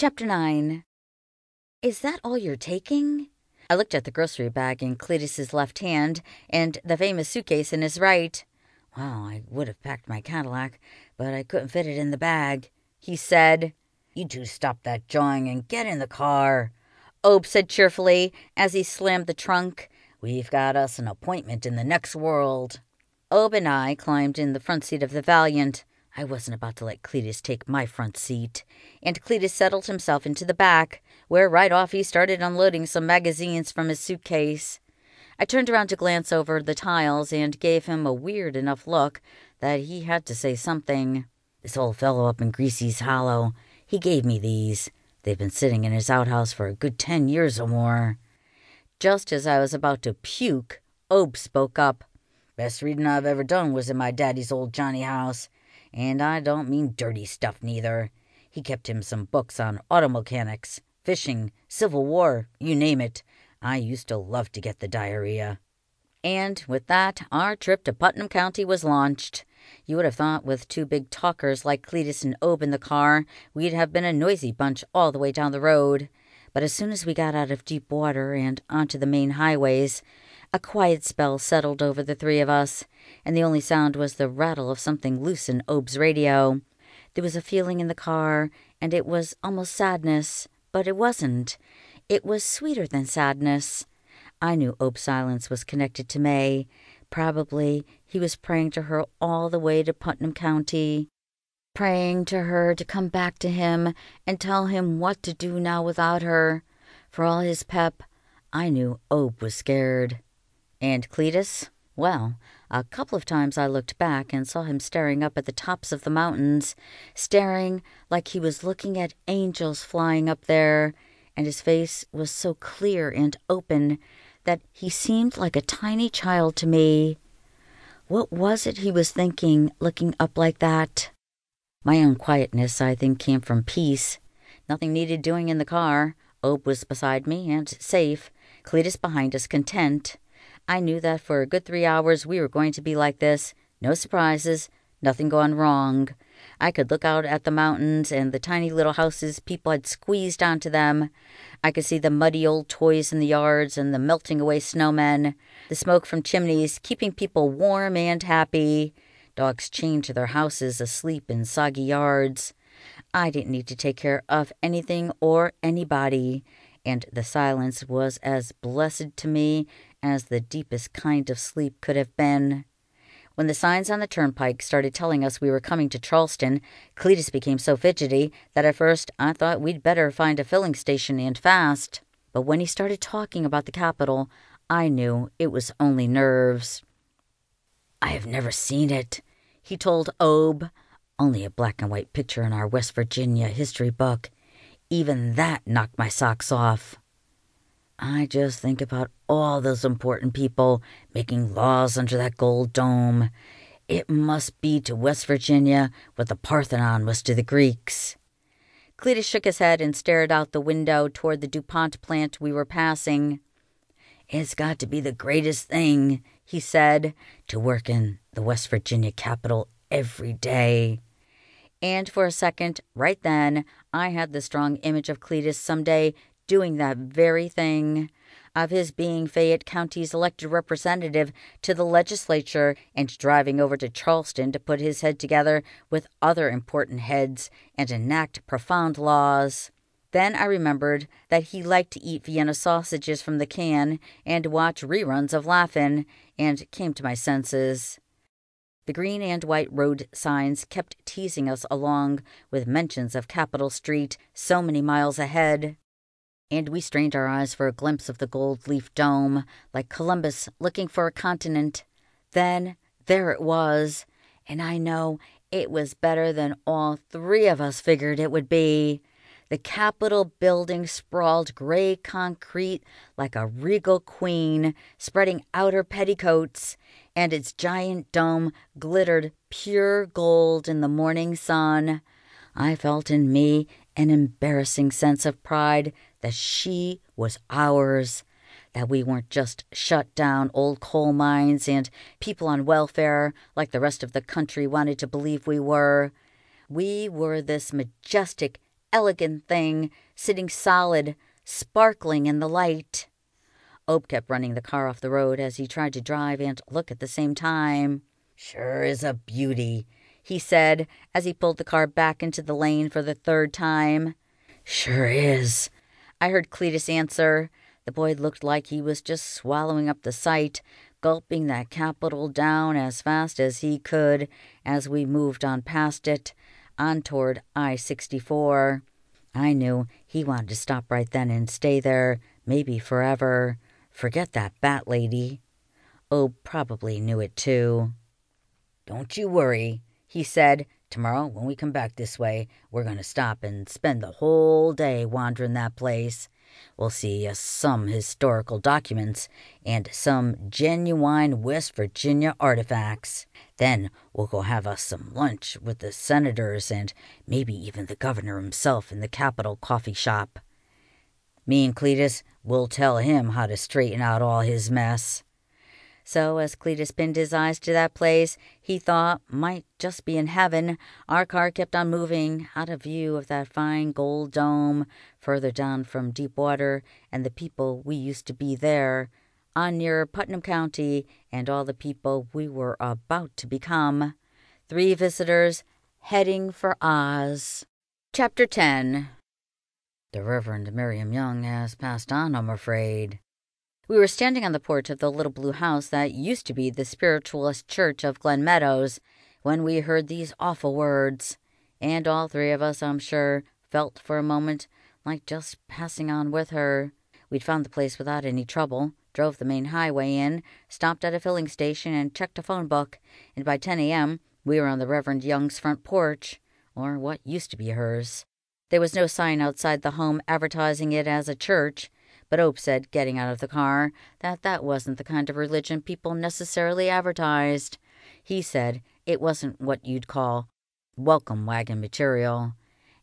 Chapter 9 Is that all you're taking? I looked at the grocery bag in Cletus's left hand and the famous suitcase in his right. Well, I would have packed my Cadillac, but I couldn't fit it in the bag. He said, You two stop that jawing and get in the car. Ob said cheerfully as he slammed the trunk. We've got us an appointment in the next world. Ob and I climbed in the front seat of the Valiant. I wasn't about to let Cletus take my front seat. And Cletus settled himself into the back, where right off he started unloading some magazines from his suitcase. I turned around to glance over the tiles and gave him a weird enough look that he had to say something. This old fellow up in Greasy's Hollow, he gave me these. They've been sitting in his outhouse for a good ten years or more. Just as I was about to puke, Ob spoke up. Best reading I've ever done was in my daddy's old Johnny house. And I don't mean dirty stuff, neither. He kept him some books on auto mechanics, fishing, Civil War, you name it. I used to love to get the diarrhea. And with that, our trip to Putnam County was launched. You would have thought, with two big talkers like Cletus and Ob in the car, we'd have been a noisy bunch all the way down the road. But as soon as we got out of deep water and onto the main highways, a quiet spell settled over the three of us, and the only sound was the rattle of something loose in Ob's radio. There was a feeling in the car, and it was almost sadness, but it wasn't. It was sweeter than sadness. I knew Ob's silence was connected to May. Probably he was praying to her all the way to Putnam County, praying to her to come back to him and tell him what to do now without her. For all his pep, I knew Ob was scared. And Cletus? Well, a couple of times I looked back and saw him staring up at the tops of the mountains, staring like he was looking at angels flying up there and his face was so clear and open that he seemed like a tiny child to me. What was it he was thinking, looking up like that? My own quietness, I think, came from peace. Nothing needed doing in the car. Ob was beside me and safe, Cletus behind us, content. I knew that for a good three hours we were going to be like this no surprises, nothing gone wrong. I could look out at the mountains and the tiny little houses people had squeezed onto them. I could see the muddy old toys in the yards and the melting away snowmen, the smoke from chimneys keeping people warm and happy, dogs chained to their houses asleep in soggy yards. I didn't need to take care of anything or anybody, and the silence was as blessed to me as the deepest kind of sleep could have been. When the signs on the turnpike started telling us we were coming to Charleston, Cletus became so fidgety that at first I thought we'd better find a filling station and fast. But when he started talking about the capital, I knew it was only nerves. I have never seen it, he told Ob. Only a black and white picture in our West Virginia history book. Even that knocked my socks off. I just think about all those important people making laws under that gold dome. It must be to West Virginia what the Parthenon was to the Greeks. Cletus shook his head and stared out the window toward the DuPont plant we were passing. It's got to be the greatest thing, he said, to work in the West Virginia capital every day. And for a second, right then, I had the strong image of Cletus someday doing that very thing of his being Fayette County's elected representative to the legislature and driving over to Charleston to put his head together with other important heads and enact profound laws. Then I remembered that he liked to eat Vienna sausages from the can and watch reruns of Laugh-In, and came to my senses. The green and white road signs kept teasing us along with mentions of Capitol Street so many miles ahead and we strained our eyes for a glimpse of the gold leaf dome, like Columbus looking for a continent. Then there it was, and I know it was better than all three of us figured it would be. The Capitol building sprawled gray concrete like a regal queen, spreading out her petticoats, and its giant dome glittered pure gold in the morning sun. I felt in me an embarrassing sense of pride that she was ours, that we weren't just shut down old coal mines and people on welfare like the rest of the country wanted to believe we were. We were this majestic, elegant thing, sitting solid, sparkling in the light. Ob kept running the car off the road as he tried to drive and look at the same time. Sure is a beauty, he said as he pulled the car back into the lane for the third time. Sure is, I heard Cletus answer. The boy looked like he was just swallowing up the sight, gulping that capital down as fast as he could as we moved on past it, on toward I 64. I knew he wanted to stop right then and stay there, maybe forever. Forget that bat lady. Oh, probably knew it too. Don't you worry, he said. Tomorrow, when we come back this way, we're going to stop and spend the whole day wandering that place. We'll see uh, some historical documents and some genuine West Virginia artifacts. Then we'll go have us some lunch with the senators and maybe even the governor himself in the Capitol coffee shop. Me and Cletus will tell him how to straighten out all his mess. So, as Cletus pinned his eyes to that place he thought might just be in heaven, our car kept on moving out of view of that fine gold dome further down from Deepwater and the people we used to be there, on near Putnam County and all the people we were about to become. Three visitors heading for Oz. Chapter 10 The Reverend Miriam Young has passed on, I'm afraid. We were standing on the porch of the little blue house that used to be the spiritualist church of Glen Meadows when we heard these awful words, and all three of us, I'm sure, felt for a moment like just passing on with her. We'd found the place without any trouble, drove the main highway in, stopped at a filling station, and checked a phone book, and by 10 a.m., we were on the Reverend Young's front porch, or what used to be hers. There was no sign outside the home advertising it as a church, but Ope said, getting out of the car, that that wasn't the kind of religion people necessarily advertised. He said it wasn't what you'd call welcome wagon material.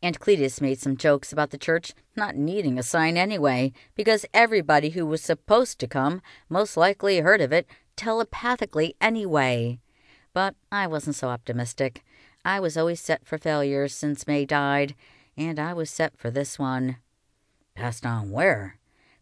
And Cletus made some jokes about the church not needing a sign anyway, because everybody who was supposed to come most likely heard of it telepathically anyway. But I wasn't so optimistic. I was always set for failures since May died, and I was set for this one. Passed on where?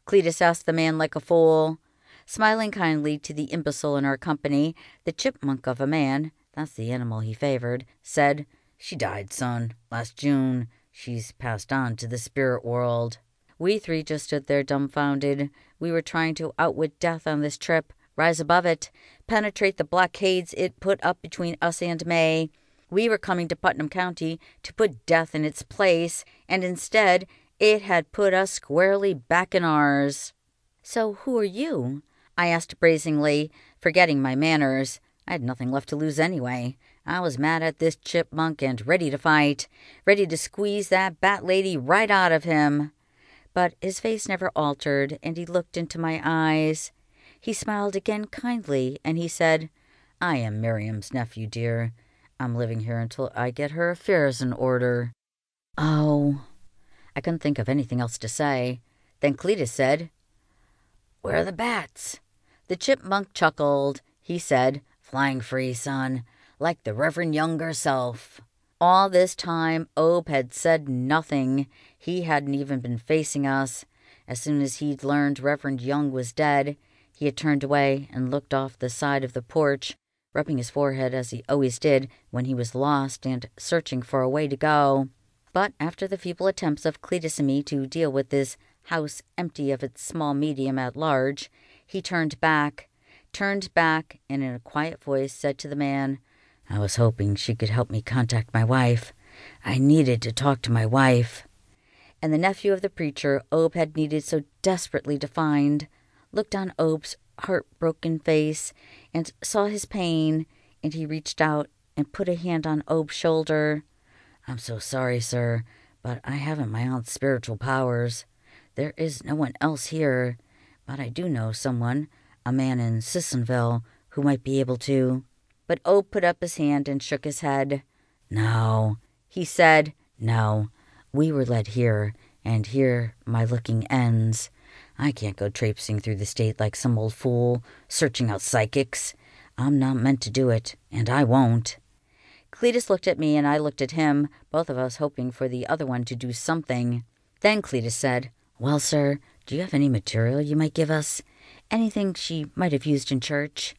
Cletus asked the man like a fool. Smiling kindly to the imbecile in our company, the chipmunk of a man, that's the animal he favored, said, She died, son, last June. She's passed on to the spirit world. We three just stood there dumbfounded. We were trying to outwit death on this trip, rise above it, penetrate the blockades it put up between us and May. We were coming to Putnam County to put death in its place, and instead it had put us squarely back in ours. So who are you? I asked brazenly, forgetting my manners. I had nothing left to lose anyway. I was mad at this chipmunk and ready to fight, ready to squeeze that bat lady right out of him. But his face never altered, and he looked into my eyes. He smiled again kindly, and he said, I am Miriam's nephew, dear. I'm living here until I get her affairs in order. Oh, I couldn't think of anything else to say. Then Cletus said, Where are the bats? The chipmunk chuckled. He said, Flying free, son, like the Reverend Younger self. All this time, Ob had said nothing. He hadn't even been facing us. As soon as he'd learned Reverend Young was dead, he had turned away and looked off the side of the porch, rubbing his forehead as he always did when he was lost and searching for a way to go. But after the feeble attempts of me to deal with this house empty of its small medium at large, he turned back, turned back, and in a quiet voice said to the man, I was hoping she could help me contact my wife. I needed to talk to my wife. And the nephew of the preacher Ob had needed so desperately to find looked on Ob's heartbroken face and saw his pain, and he reached out and put a hand on Ob's shoulder. I'm so sorry, sir, but I haven't my own spiritual powers. There is no one else here, but I do know someone, a man in Sissonville, who might be able to. But Ob put up his hand and shook his head. No, he said, no. We were led here, and here my looking ends. I can't go traipsing through the state like some old fool, searching out psychics. I'm not meant to do it, and I won't. Cletus looked at me and I looked at him, both of us hoping for the other one to do something. Then Cletus said, Well, sir, do you have any material you might give us? Anything she might have used in church?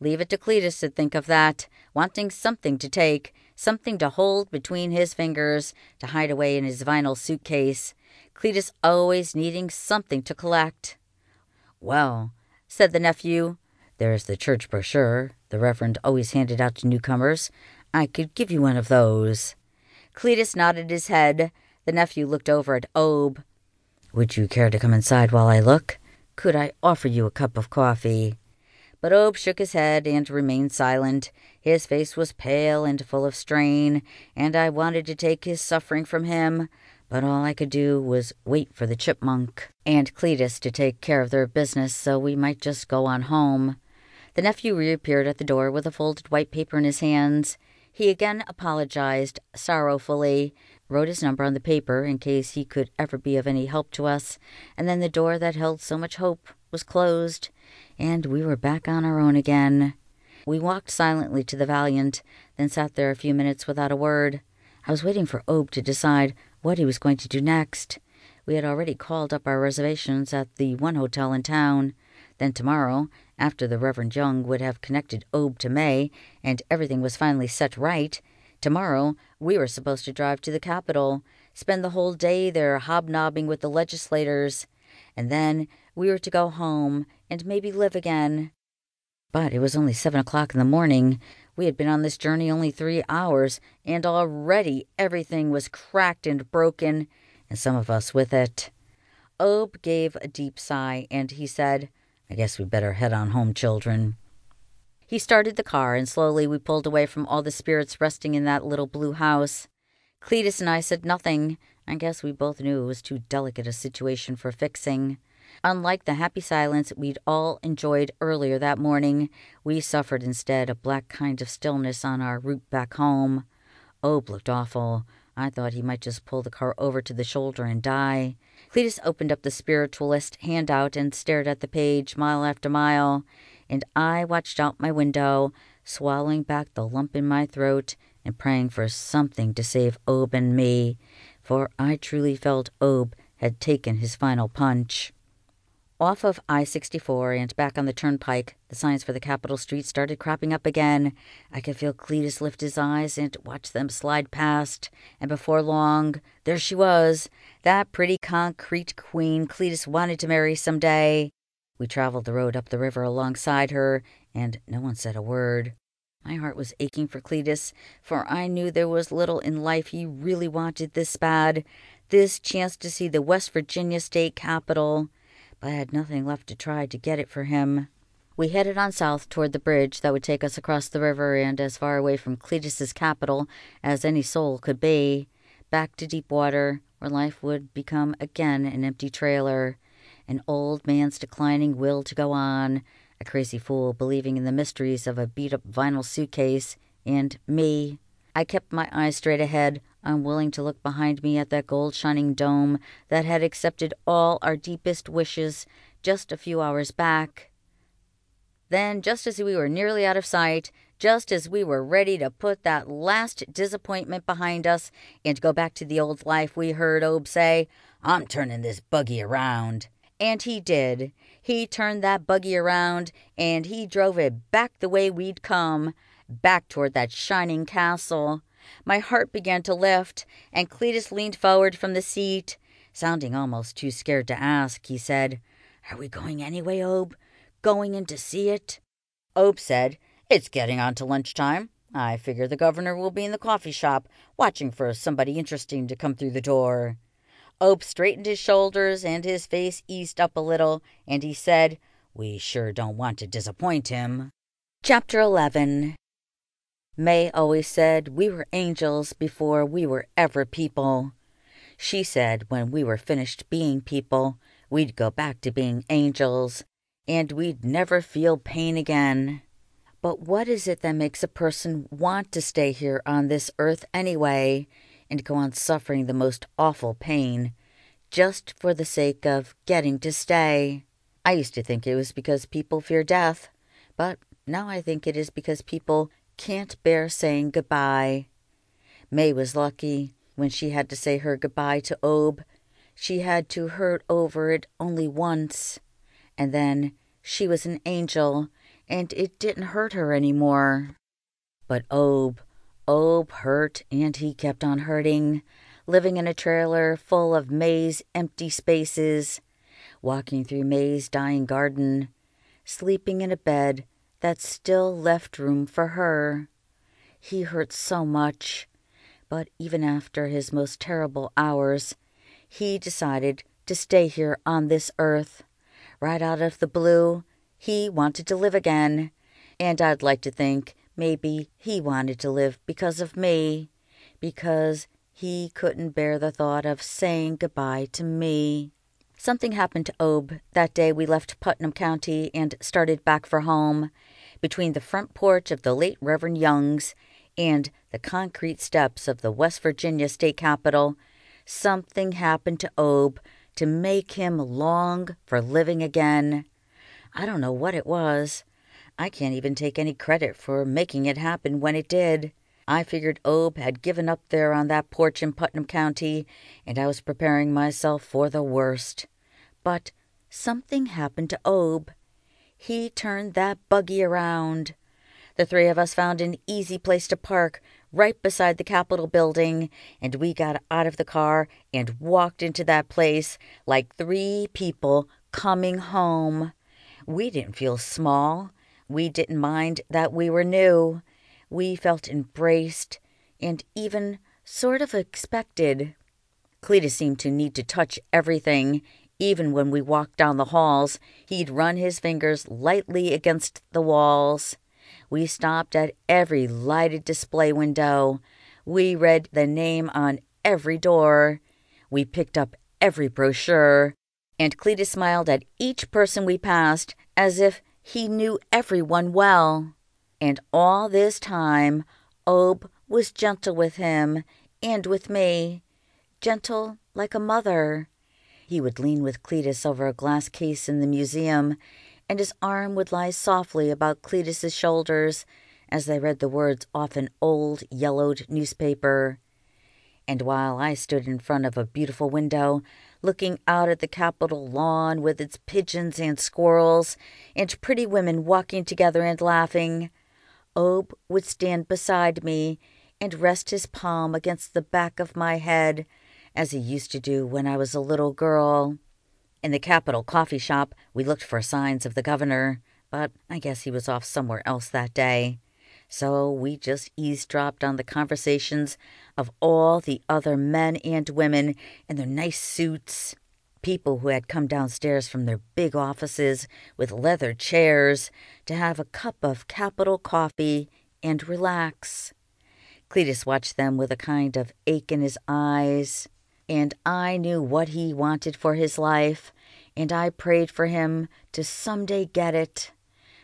Leave it to Cletus to think of that, wanting something to take, something to hold between his fingers, to hide away in his vinyl suitcase. Cletus always needing something to collect. Well, said the nephew, there's the church brochure the Reverend always handed out to newcomers. I could give you one of those. Cletus nodded his head. The nephew looked over at Ob. Would you care to come inside while I look? Could I offer you a cup of coffee? But Ob shook his head and remained silent. His face was pale and full of strain, and I wanted to take his suffering from him, but all I could do was wait for the chipmunk and Cletus to take care of their business so we might just go on home. The nephew reappeared at the door with a folded white paper in his hands. He again apologized sorrowfully, wrote his number on the paper in case he could ever be of any help to us, and then the door that held so much hope was closed, and we were back on our own again. We walked silently to the Valiant, then sat there a few minutes without a word. I was waiting for Ob to decide what he was going to do next. We had already called up our reservations at the one hotel in town. Then tomorrow, after the Reverend Young would have connected Ob to May and everything was finally set right, tomorrow we were supposed to drive to the Capitol, spend the whole day there hobnobbing with the legislators, and then we were to go home and maybe live again. But it was only seven o'clock in the morning. We had been on this journey only three hours, and already everything was cracked and broken, and some of us with it. Ob gave a deep sigh, and he said, I guess we'd better head on home, children. He started the car, and slowly we pulled away from all the spirits resting in that little blue house. Cletus and I said nothing. I guess we both knew it was too delicate a situation for fixing. Unlike the happy silence we'd all enjoyed earlier that morning, we suffered instead a black kind of stillness on our route back home. Ob looked awful. I thought he might just pull the car over to the shoulder and die. Cletus opened up the spiritualist handout and stared at the page mile after mile, and I watched out my window, swallowing back the lump in my throat and praying for something to save Ob and me, for I truly felt Ob had taken his final punch. Off of I 64 and back on the turnpike, the signs for the Capitol Street started cropping up again. I could feel Cletus lift his eyes and watch them slide past, and before long, there she was, that pretty concrete queen Cletus wanted to marry some day. We traveled the road up the river alongside her, and no one said a word. My heart was aching for Cletus, for I knew there was little in life he really wanted this bad this chance to see the West Virginia state capitol. I had nothing left to try to get it for him. We headed on south toward the bridge that would take us across the river and as far away from Cletus's capital as any soul could be, back to deep water, where life would become again an empty trailer, an old man's declining will to go on, a crazy fool believing in the mysteries of a beat up vinyl suitcase, and me. I kept my eyes straight ahead, unwilling to look behind me at that gold shining dome that had accepted all our deepest wishes just a few hours back. Then, just as we were nearly out of sight, just as we were ready to put that last disappointment behind us and go back to the old life, we heard Ob say, I'm turning this buggy around. And he did. He turned that buggy around and he drove it back the way we'd come, back toward that shining castle. My heart began to lift, and Cletus leaned forward from the seat. Sounding almost too scared to ask, he said, Are we going anyway, Ob? Going in to see it? Ob said, It's getting on to lunchtime. I figure the governor will be in the coffee shop, watching for somebody interesting to come through the door. Ob straightened his shoulders and his face eased up a little, and he said, We sure don't want to disappoint him. Chapter 11 May always said we were angels before we were ever people. She said when we were finished being people, we'd go back to being angels, and we'd never feel pain again. But what is it that makes a person want to stay here on this earth anyway, and go on suffering the most awful pain, just for the sake of getting to stay? I used to think it was because people fear death, but now I think it is because people can't bear saying goodbye. May was lucky when she had to say her goodbye to Ob. She had to hurt over it only once, and then she was an angel, and it didn't hurt her any more. But Ob, Ob hurt, and he kept on hurting, living in a trailer full of May's empty spaces, walking through May's dying garden, sleeping in a bed that still left room for her. He hurt so much, but even after his most terrible hours, he decided to stay here on this earth. Right out of the blue, he wanted to live again, and I'd like to think maybe he wanted to live because of me, because he couldn't bear the thought of saying goodbye to me. Something happened to Ob that day we left Putnam County and started back for home. Between the front porch of the late Reverend Young's and the concrete steps of the West Virginia State Capitol, something happened to Ob to make him long for living again. I don't know what it was. I can't even take any credit for making it happen when it did. I figured Ob had given up there on that porch in Putnam County, and I was preparing myself for the worst. But something happened to Ob. He turned that buggy around. The three of us found an easy place to park right beside the Capitol building, and we got out of the car and walked into that place like three people coming home. We didn't feel small. We didn't mind that we were new. We felt embraced and even sort of expected. Cletus seemed to need to touch everything. Even when we walked down the halls, he'd run his fingers lightly against the walls. We stopped at every lighted display window. We read the name on every door. We picked up every brochure. And Cletus smiled at each person we passed as if he knew everyone well. And all this time, Ob was gentle with him and with me, gentle like a mother. He would lean with Cletus over a glass case in the museum and his arm would lie softly about Cletus's shoulders as they read the words off an old yellowed newspaper. And while I stood in front of a beautiful window, looking out at the Capitol lawn with its pigeons and squirrels and pretty women walking together and laughing, Ob would stand beside me and rest his palm against the back of my head, as he used to do when I was a little girl. In the Capitol coffee shop, we looked for signs of the governor, but I guess he was off somewhere else that day. So we just eavesdropped on the conversations of all the other men and women in their nice suits, people who had come downstairs from their big offices with leather chairs to have a cup of Capitol coffee and relax. Cletus watched them with a kind of ache in his eyes, and I knew what he wanted for his life, and I prayed for him to someday get it.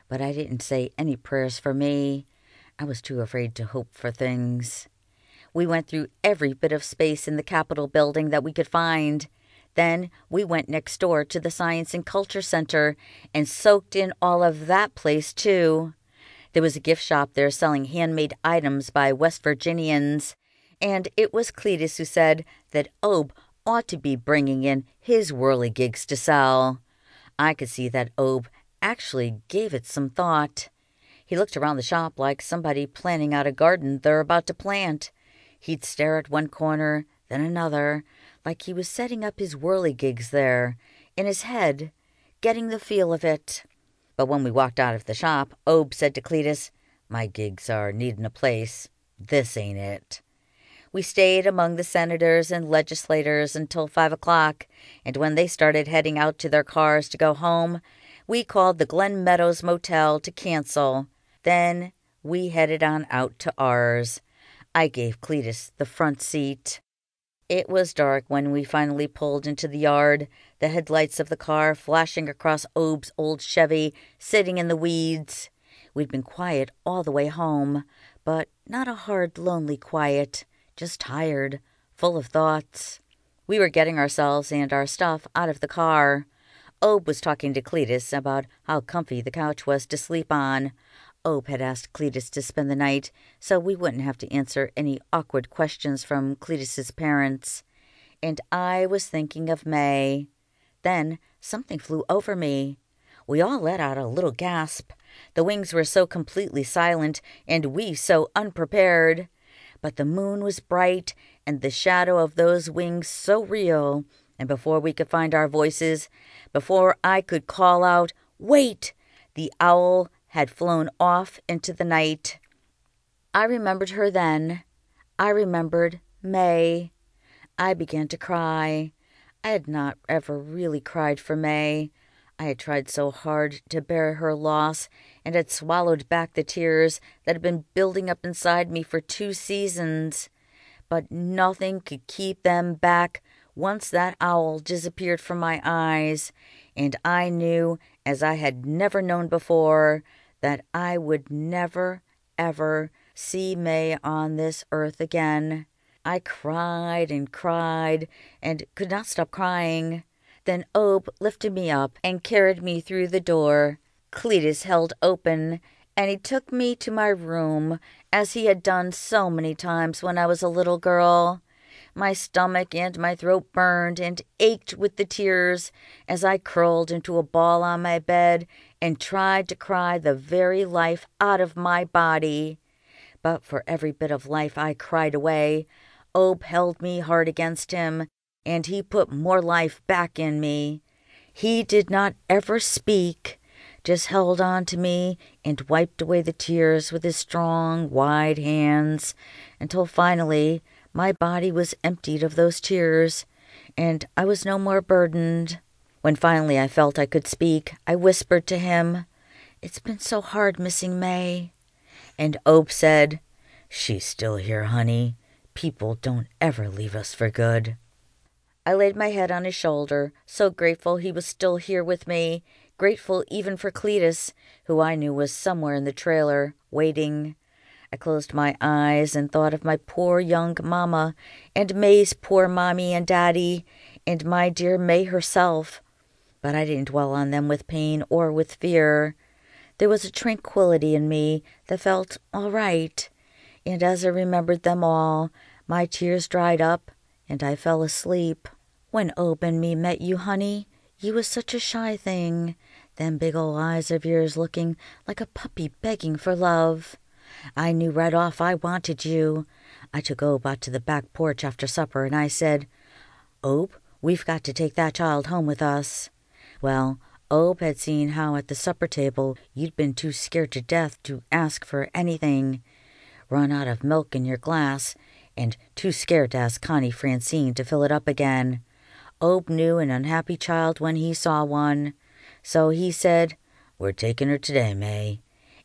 But I didn't say any prayers for me. I was too afraid to hope for things. We went through every bit of space in the Capitol building that we could find. Then we went next door to the Science and Culture Center and soaked in all of that place, too. There was a gift shop there selling handmade items by West Virginians, and it was Cletus who said that Ob ought to be bringing in his whirligigs to sell. I could see that Ob actually gave it some thought. He looked around the shop like somebody planning out a garden they're about to plant. He'd stare at one corner, then another, like he was setting up his whirligigs there, in his head, getting the feel of it. But when we walked out of the shop, Ob said to Cletus, My gigs are needing a place. This ain't it. We stayed among the senators and legislators until five o'clock, and when they started heading out to their cars to go home, we called the Glen Meadows Motel to cancel. Then we headed on out to ours. I gave Cletus the front seat. It was dark when we finally pulled into the yard, the headlights of the car flashing across Ob's old Chevy sitting in the weeds. We'd been quiet all the way home, but not a hard, lonely quiet just tired, full of thoughts. We were getting ourselves and our stuff out of the car. Ob was talking to Cletus about how comfy the couch was to sleep on. Ob had asked Cletus to spend the night so we wouldn't have to answer any awkward questions from Cletus's parents. And I was thinking of May. Then something flew over me. We all let out a little gasp. The wings were so completely silent, and we so unprepared. But the moon was bright, and the shadow of those wings so real, and before we could find our voices, before I could call out, Wait! the owl had flown off into the night. I remembered her then. I remembered May. I began to cry. I had not ever really cried for May. I had tried so hard to bear her loss and had swallowed back the tears that had been building up inside me for two seasons. But nothing could keep them back once that owl disappeared from my eyes, and I knew, as I had never known before, that I would never, ever see May on this earth again. I cried and cried and could not stop crying. Then Ob lifted me up and carried me through the door Cletus held open, and he took me to my room as he had done so many times when I was a little girl. My stomach and my throat burned and ached with the tears as I curled into a ball on my bed and tried to cry the very life out of my body. But for every bit of life I cried away, Ob held me hard against him and he put more life back in me. He did not ever speak, just held on to me and wiped away the tears with his strong, wide hands until finally my body was emptied of those tears and I was no more burdened. When finally I felt I could speak, I whispered to him, It's been so hard missing May. And Ob said, She's still here, honey. People don't ever leave us for good. I laid my head on his shoulder, so grateful he was still here with me, grateful even for Cletus, who I knew was somewhere in the trailer, waiting. I closed my eyes and thought of my poor young mamma, and May's poor mommy and daddy, and my dear May herself. But I didn't dwell on them with pain or with fear. There was a tranquility in me that felt all right, and as I remembered them all, my tears dried up and I fell asleep. When Ob and me met you, honey, you was such a shy thing, them big ol' eyes of yours looking like a puppy begging for love. I knew right off I wanted you. I took Ob out to the back porch after supper and I said, Ob, we've got to take that child home with us. Well, Ob had seen how at the supper table you'd been too scared to death to ask for anything. Run out of milk in your glass, and too scared to ask Connie Francine to fill it up again. Ob knew an unhappy child when he saw one, so he said, We're taking her today, May.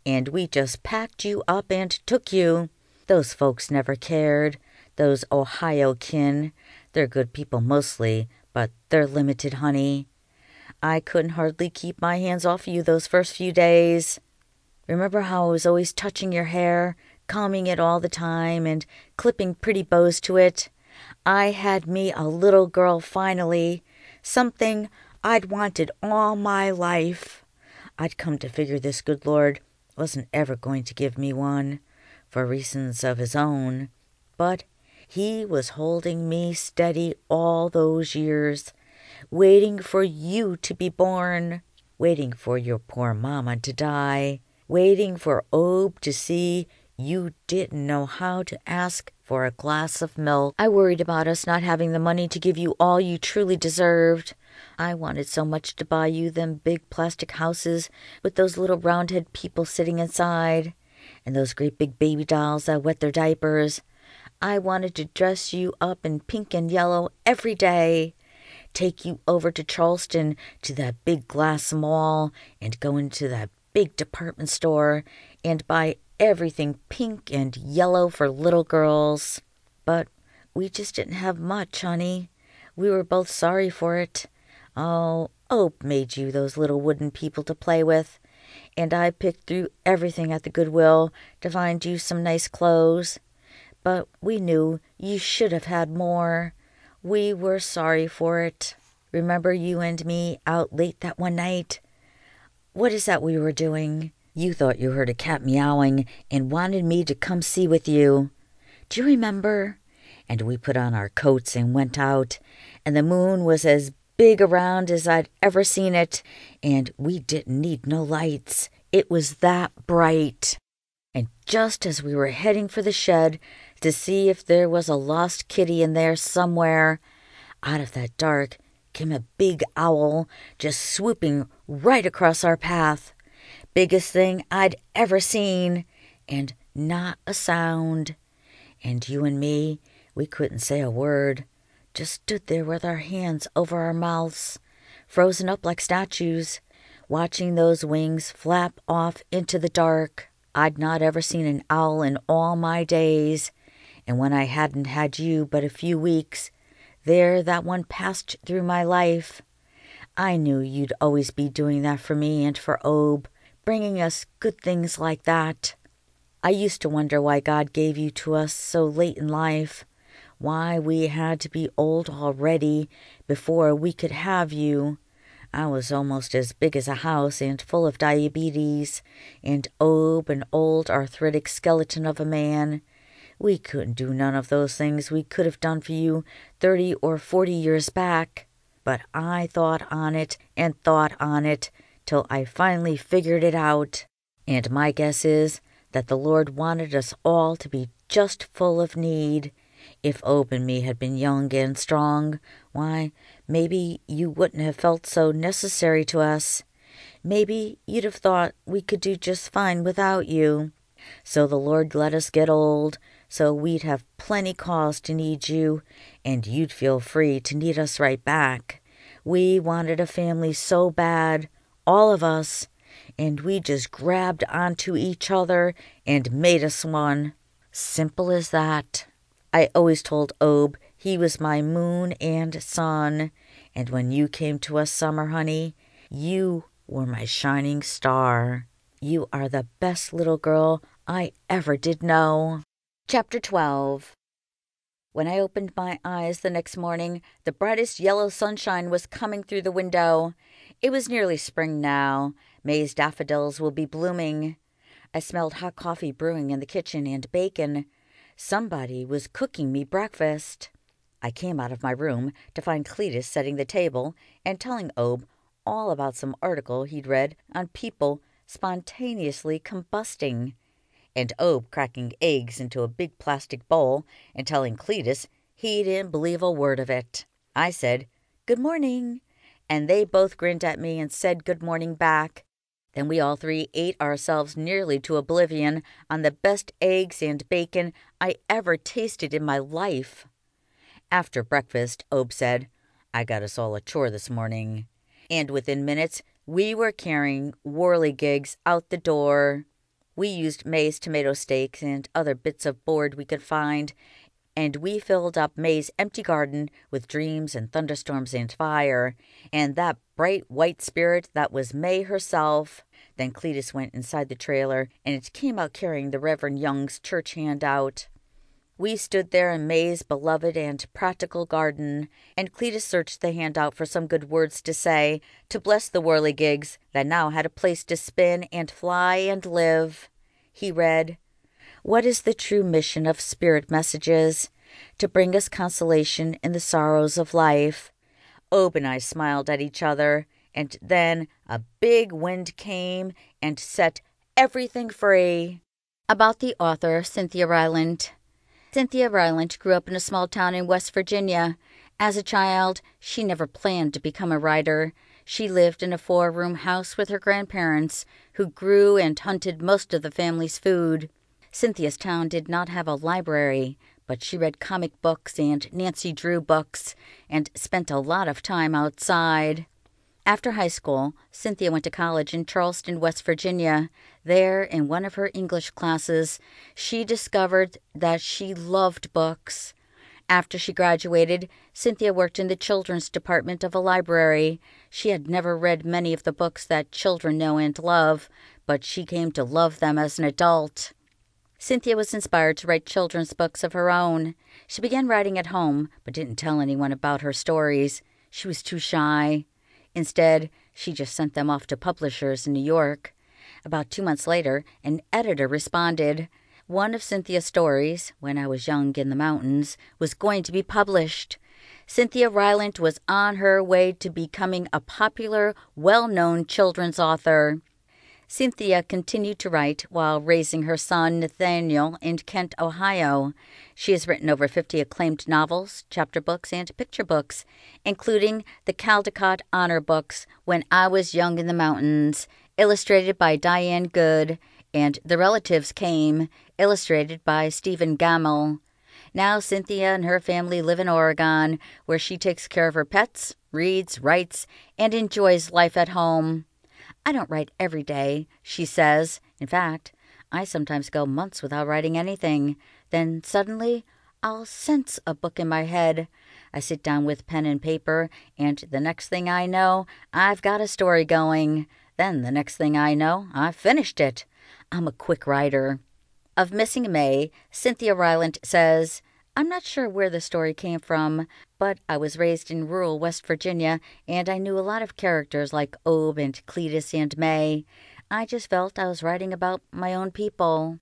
And we just packed you up and took you. Those folks never cared. Those Ohio kin. They're good people mostly, but they're limited, honey. I couldn't hardly keep my hands off you those first few days. Remember how I was always touching your hair, combing it all the time and clipping pretty bows to it. I had me a little girl finally, something I'd wanted all my life. I'd come to figure this good Lord wasn't ever going to give me one, for reasons of his own, but he was holding me steady all those years, waiting for you to be born, waiting for your poor mamma to die, waiting for Ob to see you didn't know how to ask for a glass of milk. I worried about us not having the money to give you all you truly deserved. I wanted so much to buy you them big plastic houses with those little roundhead people sitting inside, and those great big baby dolls that wet their diapers. I wanted to dress you up in pink and yellow every day, take you over to Charleston to that big glass mall, and go into that big department store and buy everything pink and yellow for little girls. But we just didn't have much, honey. We were both sorry for it. Oh, Ob made you those little wooden people to play with, and I picked through everything at the Goodwill to find you some nice clothes. But we knew you should have had more. We were sorry for it. Remember you and me out late that one night? What is that we were doing? You thought you heard a cat meowing and wanted me to come see with you. Do you remember? And we put on our coats and went out, and the moon was as big around as I'd ever seen it, and we didn't need no lights. It was that bright. And just as we were heading for the shed to see if there was a lost kitty in there somewhere, out of that dark came a big owl just swooping right across our path. Biggest thing I'd ever seen, and not a sound. And you and me, we couldn't say a word, just stood there with our hands over our mouths, frozen up like statues, watching those wings flap off into the dark. I'd not ever seen an owl in all my days, and when I hadn't had you but a few weeks, there that one passed through my life. I knew you'd always be doing that for me and for Ob, bringing us good things like that. I used to wonder why God gave you to us so late in life, why we had to be old already before we could have you. I was almost as big as a house and full of diabetes, and Ob an old arthritic skeleton of a man. We couldn't do none of those things we could have done for you thirty or forty years back. But I thought on it and thought on it till I finally figured it out. And my guess is that the Lord wanted us all to be just full of need. If and me had been young and strong, why, maybe you wouldn't have felt so necessary to us. Maybe you'd have thought we could do just fine without you. So the Lord let us get old, so we'd have plenty cause to need you, and you'd feel free to need us right back. We wanted a family so bad, all of us, and we just grabbed onto each other and made us one. Simple as that. I always told Ob he was my moon and sun, and when you came to us, Summer Honey, you were my shining star. You are the best little girl I ever did know. Chapter 12 When I opened my eyes the next morning, the brightest yellow sunshine was coming through the window. It was nearly spring now. May's daffodils will be blooming. I smelled hot coffee brewing in the kitchen and bacon. Somebody was cooking me breakfast. I came out of my room to find Cletus setting the table and telling Ob all about some article he'd read on people spontaneously combusting, and Ob cracking eggs into a big plastic bowl and telling Cletus he didn't believe a word of it. I said, Good morning, and they both grinned at me and said good morning back. Then we all three ate ourselves nearly to oblivion on the best eggs and bacon I ever tasted in my life. After breakfast, Ob said, I got us all a chore this morning. And within minutes, we were carrying whirligigs out the door. We used May's tomato stakes and other bits of board we could find, and we filled up May's empty garden with dreams and thunderstorms and fire, and that bright white spirit that was May herself. Then Cletus went inside the trailer, and it came out carrying the Reverend Young's church handout. We stood there in May's beloved and practical garden, and Cletus searched the handout for some good words to say to bless the whirligigs that now had a place to spin and fly and live. He read, what is the true mission of Spirit Messages? To bring us consolation in the sorrows of life. Ob and I smiled at each other, and then a big wind came and set everything free. About the author, Cynthia Rylant. Cynthia Rylant grew up in a small town in West Virginia. As a child, she never planned to become a writer. She lived in a four room house with her grandparents, who grew and hunted most of the family's food. Cynthia's town did not have a library, but she read comic books and Nancy Drew books and spent a lot of time outside. After high school, Cynthia went to college in Charleston, West Virginia. There, in one of her English classes, she discovered that she loved books. After she graduated, Cynthia worked in the children's department of a library. She had never read many of the books that children know and love, but she came to love them as an adult. Cynthia was inspired to write children's books of her own. She began writing at home, but didn't tell anyone about her stories. She was too shy. Instead, she just sent them off to publishers in New York. About two months later, an editor responded. One of Cynthia's stories, When I Was Young in the Mountains, was going to be published. Cynthia Rylant was on her way to becoming a popular, well known children's author. Cynthia continued to write while raising her son Nathaniel in Kent, Ohio. She has written over 50 acclaimed novels, chapter books, and picture books, including the Caldecott Honor Books, When I Was Young in the Mountains, illustrated by Diane Goode, and The Relatives Came, illustrated by Stephen Gammell. Now Cynthia and her family live in Oregon, where she takes care of her pets, reads, writes, and enjoys life at home. I don't write every day, she says. In fact, I sometimes go months without writing anything. Then suddenly, I'll sense a book in my head. I sit down with pen and paper, and the next thing I know, I've got a story going. Then the next thing I know, I've finished it. I'm a quick writer. Of Missing May, Cynthia Rylant says, I'm not sure where the story came from, but I was raised in rural West Virginia and I knew a lot of characters like Ob and Cletus and May. I just felt I was writing about my own people.